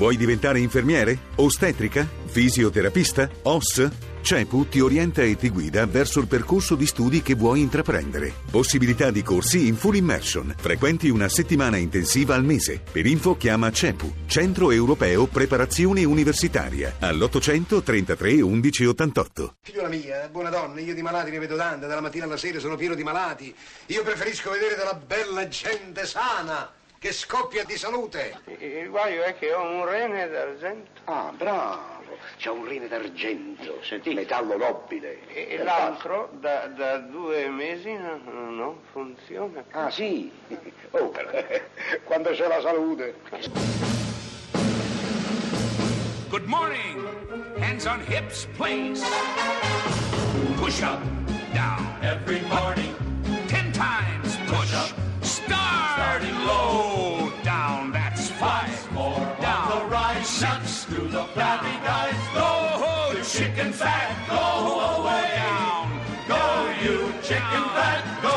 Vuoi diventare infermiere? Ostetrica? Fisioterapista? OS? CEPU ti orienta e ti guida verso il percorso di studi che vuoi intraprendere. Possibilità di corsi in full immersion. Frequenti una settimana intensiva al mese. Per info chiama CEPU, Centro Europeo Preparazione Universitaria, all'800 33 11 88. Figliola mia, buona donna, io di malati ne vedo tante, dalla mattina alla sera sono pieno di malati. Io preferisco vedere della bella gente sana, che scoppia di salute. Il guaio è che ho un rene d'argento Ah, bravo. C'ha un rene d'argento, senti, metallo nobile. e e l'altro da, da due mesi non, non funziona. Ah, sì? Oh, quando c'è la salute. Good morning. Hands on hips, please. Push up, down. Every morning. Ten times push up. Through the flabby guys. Go, the chicken fat. Go away. Down. Go, you chicken fat. Go.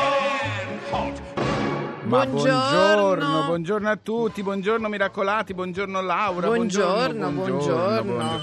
Ma Buongiorno. buongiorno, buongiorno a tutti, buongiorno miracolati, buongiorno Laura, Buongiorno, buongiorno.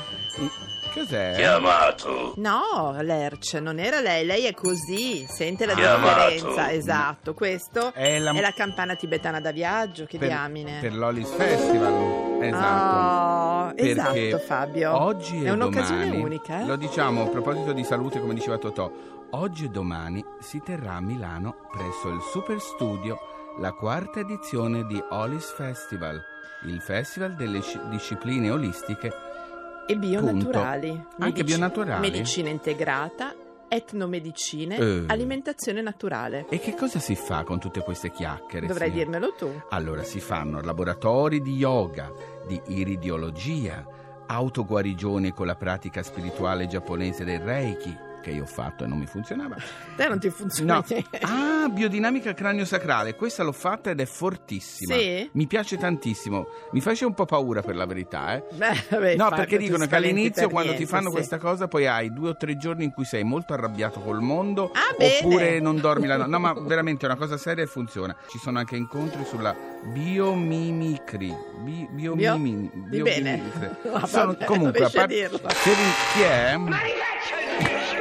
Cos'è? Chiamato. No, Lerce, non era lei, lei è così, sente la Chiamato. differenza, esatto, questo È la- è la campana tibetana da viaggio, che per, diamine. per l'Olis Festival. Esatto. Oh, esatto, Fabio. Oggi È un'occasione domani, unica, eh? Lo diciamo a proposito di salute, come diceva Totò. Oggi e domani si terrà a Milano presso il Super Studio la quarta edizione di Olis Festival, il festival delle sci- discipline olistiche E bionaturali. Punto. Anche bionaturali? Medicina integrata, etnomedicine, Eh. alimentazione naturale. E che cosa si fa con tutte queste chiacchiere? Dovrai signor? dirmelo tu. Allora si fanno laboratori di yoga, di iridiologia, autoguarigione con la pratica spirituale giapponese del Reiki, che io ho fatto e non mi funzionava. Te non ti funziona No. Ah, biodinamica cranio-sacrale, questa l'ho fatta ed è fortissima. Sì? Mi piace tantissimo. Mi faceva un po' paura per la verità, eh. Beh, vabbè, No, perché ti dicono che all'inizio quando ti niente, fanno sì. questa cosa poi hai due o tre giorni in cui sei molto arrabbiato col mondo Ah, bene. oppure non dormi la notte. No, ma veramente è una cosa seria e funziona. Ci sono anche incontri sulla biomimicry. Bi- biomimi- Di bene. biomimicry. Va Sono- bene, comunque, a parte- se vi- chi è?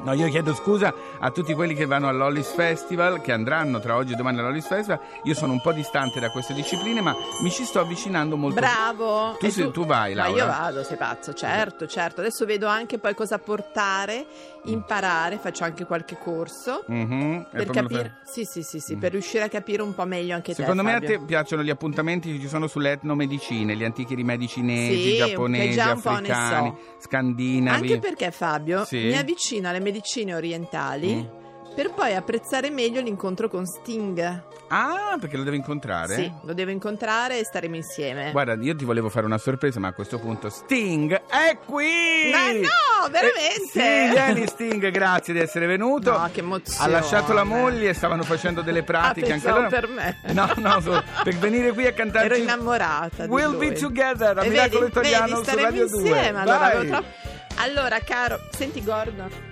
No, io chiedo scusa a tutti quelli che vanno all'Ollis Festival, che andranno tra oggi e domani all'Ollis Festival. Io sono un po' distante da queste discipline, ma mi ci sto avvicinando molto. Bravo! Tu sei- tu vai, Ma Laura? io vado, sei pazzo, certo, certo. Adesso vedo anche poi cosa portare, imparare, faccio anche qualche corso. Mhm, è Per capire, sì, sì, sì, sì, per riuscire a capire un po' meglio anche Secondo te. me a Fabio. te piacciono gli appuntamenti che ci sono sulle etnomedicine, gli antichi rimedi cinesi, Sì, giapponesi, africani, so. scandinavi. Anche perché Fabio Sì. mi avvicina alle medicine orientali Mm. per poi apprezzare meglio l'incontro con Sting. Ah, perché lo devi incontrare? Sì, lo devo incontrare e staremo insieme. Guarda, io ti volevo fare una sorpresa, ma a questo punto Sting è qui! Ma no, veramente? Eh, sì, vieni Sting, grazie di essere venuto. No, che emozione. Ha lasciato la moglie, stavano facendo delle pratiche Ah, anche loro. per me. No, no, so- per venire qui a cantarci Ero innamorata di We'll lui. be together, a E Miracolo vedi, Italiano vedi, su Radio 2. insieme, allora, Vai. Allora, caro, senti Gordon.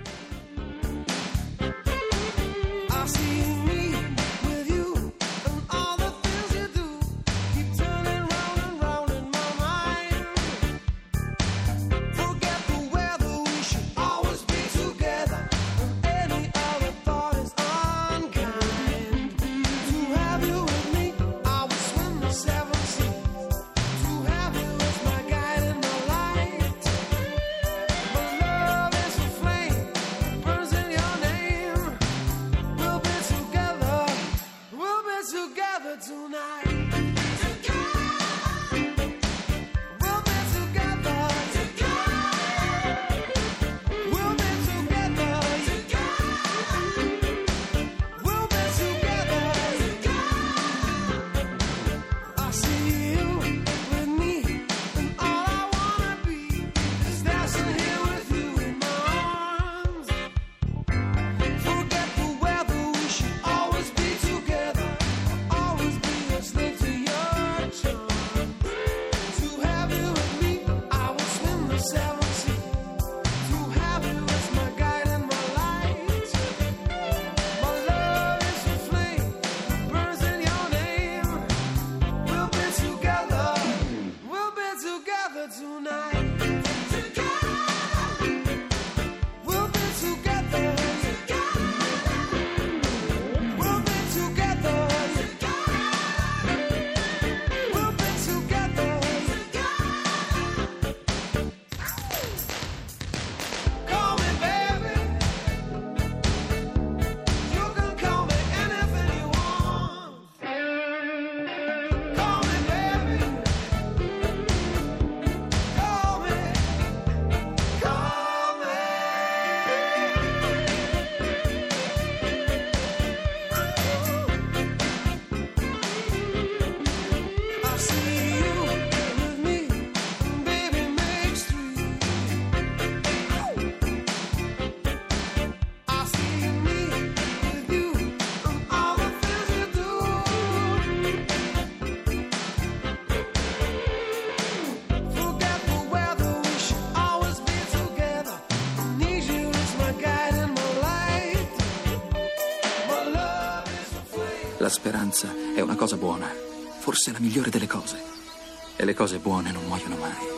Tonight. La speranza è una cosa buona, forse la migliore delle cose. E le cose buone non muoiono mai.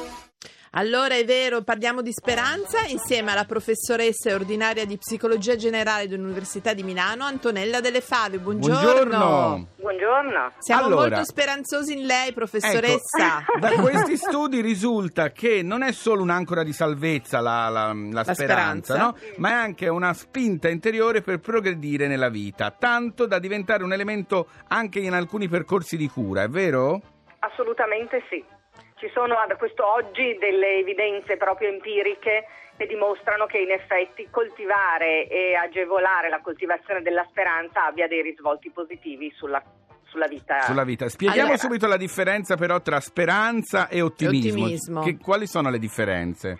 Allora è vero, parliamo di speranza insieme alla professoressa ordinaria di psicologia generale dell'Università di Milano, Antonella Delle Fave. Buongiorno. Buongiorno. Buongiorno. Siamo Allora. molto speranzosi in lei, professoressa. Ecco, da questi studi risulta che non è solo un'ancora di salvezza la, la- la speranza, speranza. no? ma è anche una spinta interiore per progredire nella vita, tanto da diventare un elemento anche in alcuni percorsi di cura, è vero? Assolutamente sì. Ci sono ad questo oggi delle evidenze proprio empiriche che dimostrano che in effetti coltivare e agevolare la coltivazione della speranza abbia dei risvolti positivi sulla, sulla vita. Sulla vita. Spieghiamo Allora. subito la differenza però tra speranza e ottimismo. ottimismo. Che- quali sono le differenze?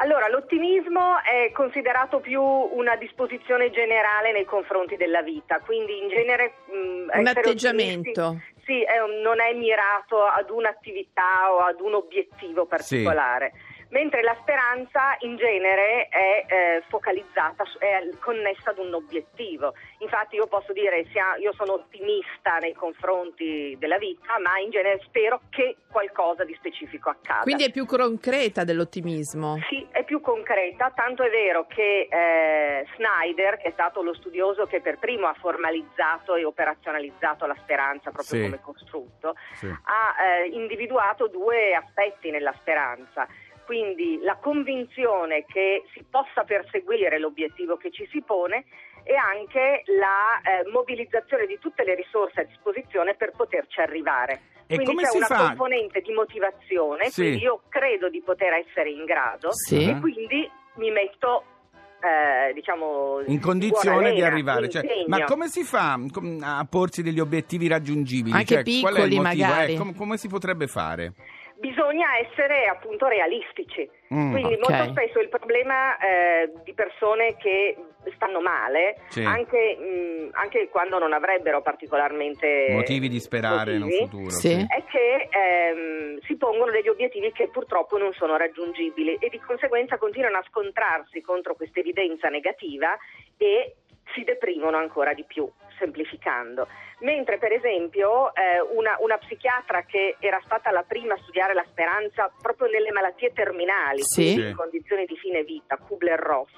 Allora, l'ottimismo è considerato più una disposizione generale nei confronti della vita, quindi in genere mh, Un essere atteggiamento. ottimisti- Sì, è un- non è mirato ad un'attività o ad un obiettivo particolare. Mentre la speranza in genere è eh, focalizzata, su- è connessa ad un obiettivo. Infatti io posso dire sia, io sono ottimista nei confronti della vita, ma in genere spero che qualcosa di specifico accada. Quindi è più concreta dell'ottimismo. Sì, è più concreta, tanto è vero che eh, Snyder, che è stato lo studioso che per primo ha formalizzato e operazionalizzato la speranza proprio Sì. come costrutto, Sì. ha eh, individuato due aspetti nella speranza. Quindi la convinzione che si possa perseguire l'obiettivo che ci si pone e anche la eh, mobilizzazione di tutte le risorse a disposizione per poterci arrivare. E quindi come c'è si una fa? componente di motivazione, Sì. quindi io credo di poter essere in grado Sì. e quindi mi metto eh, diciamo In condizione di lena, arrivare. mi Cioè, ma come si fa a porsi degli obiettivi raggiungibili? Anche Cioè, qual è il piccoli, motivo? magari. Eh, com- come si potrebbe fare? Bisogna essere appunto realistici. Mm, Quindi ok. molto spesso il problema eh, di persone che stanno male, Sì. anche, mh, anche quando non avrebbero particolarmente Motivi di sperare in un motivi, futuro. Sì. è che ehm, si pongono degli obiettivi che purtroppo non sono raggiungibili e di conseguenza continuano a scontrarsi contro questa evidenza negativa e si deprimono ancora di più, semplificando. Mentre per esempio eh, una, una psichiatra che era stata la prima a studiare la speranza proprio nelle malattie terminali, Sì. quindi in condizioni di fine vita, Kubler-Ross,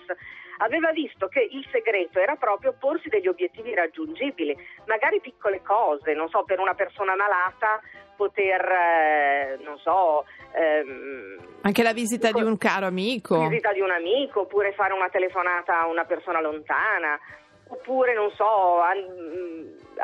aveva visto che il segreto era proprio porsi degli obiettivi raggiungibili, magari piccole cose, non so, per una persona malata poter, eh, non so, ehm, Anche la visita di un caro amico. visita di un amico, oppure fare una telefonata a una persona lontana, oppure non so, a,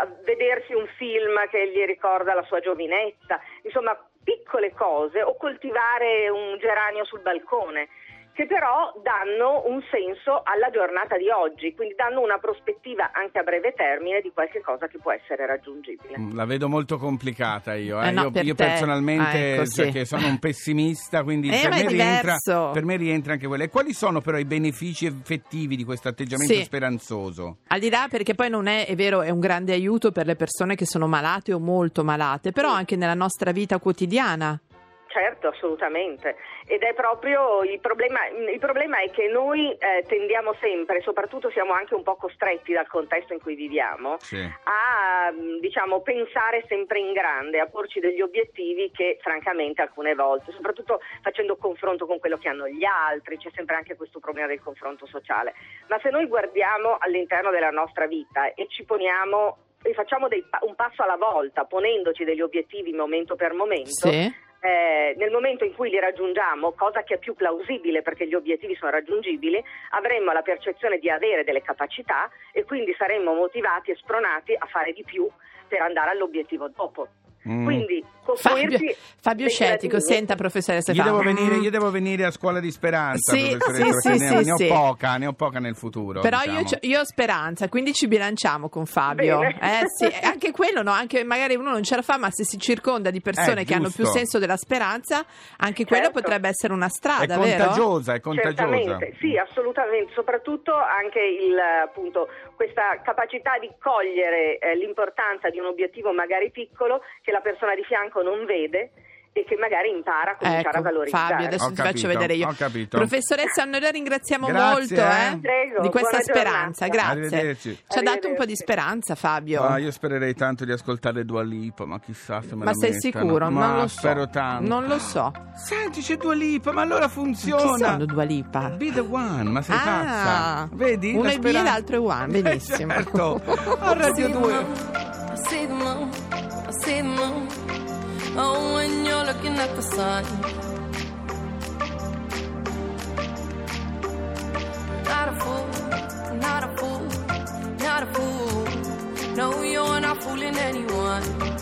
a vedersi un film che gli ricorda la sua giovinezza, insomma piccole cose, o coltivare un geranio sul balcone che però danno un senso alla giornata di oggi, quindi danno una prospettiva anche a breve termine di qualche cosa che può essere raggiungibile. Mm, La vedo molto complicata io. eh. Eh no, io, per io te. personalmente, Ah, ecco, cioè, sì. che sono un pessimista, quindi Eh, per, me rientra, per me rientra anche quello. E quali sono però i benefici effettivi di questo atteggiamento Sì. speranzoso? Al di là, perché poi non è, è vero, è un grande aiuto per le persone che sono malate o molto malate, però anche nella nostra vita quotidiana. Certo, assolutamente. Ed è proprio il problema, il problema è che noi eh, tendiamo sempre, soprattutto siamo anche un po' costretti dal contesto in cui viviamo, Sì. a mh, diciamo, pensare sempre in grande, a porci degli obiettivi che francamente alcune volte, soprattutto facendo confronto con quello che hanno gli altri, c'è sempre anche questo problema del confronto sociale. Ma se noi guardiamo all'interno della nostra vita e ci poniamo e facciamo dei pa- un passo alla volta, ponendoci degli obiettivi momento per momento, Sì. Eh, nel momento in cui li raggiungiamo, cosa che è più plausibile perché gli obiettivi sono raggiungibili, avremmo la percezione di avere delle capacità e quindi saremmo motivati e spronati a fare di più per andare all'obiettivo dopo. Mm. Quindi Fabio, Fabio Scetico, senta professoressa Io devo, venire, io devo venire a scuola di speranza, Sì, professoressa, sì, perché sì, ne, sì, ne ho sì. poca, ne ho poca nel futuro. Però diciamo. io, io ho speranza, quindi ci bilanciamo con Fabio. Eh, sì, anche quello, no? Anche magari uno non ce la fa, ma se si circonda di persone Eh, che hanno più senso della speranza, anche quello Certo. potrebbe essere una È strada, vero? contagiosa, è contagiosa. Certamente, sì, assolutamente, soprattutto anche il, appunto, questa capacità di cogliere eh, l'importanza di un obiettivo magari piccolo che la persona di fianco non vede e che magari impara a cominciare Ecco, a valorizzare. Fabio, adesso Ho ti faccio capito, vedere io. ho capito. Professoressa, noi la ringraziamo Grazie, molto eh. eh, Prego, di questa speranza. giornata. Grazie. Arrivederci. Ci ha dato un po' di speranza, Fabio. Ah, io spererei tanto di ascoltare Dua Lipa, ma chissà se me Ma la sei mettano. sicuro? Ma non lo so. spero tanto. Non lo so. Senti, c'è Dua Lipa, ma allora Chi funziona. sono Dua Lipa? Be the one, ma sei Ah, pazza. Vedi? uno La è B e l'altro è one, benissimo. Eh, certo. A Radio 2. I see the moon, I see the moon. Oh, when you're looking at the sun. Not a fool, not a fool, not a fool. No, you're not fooling anyone.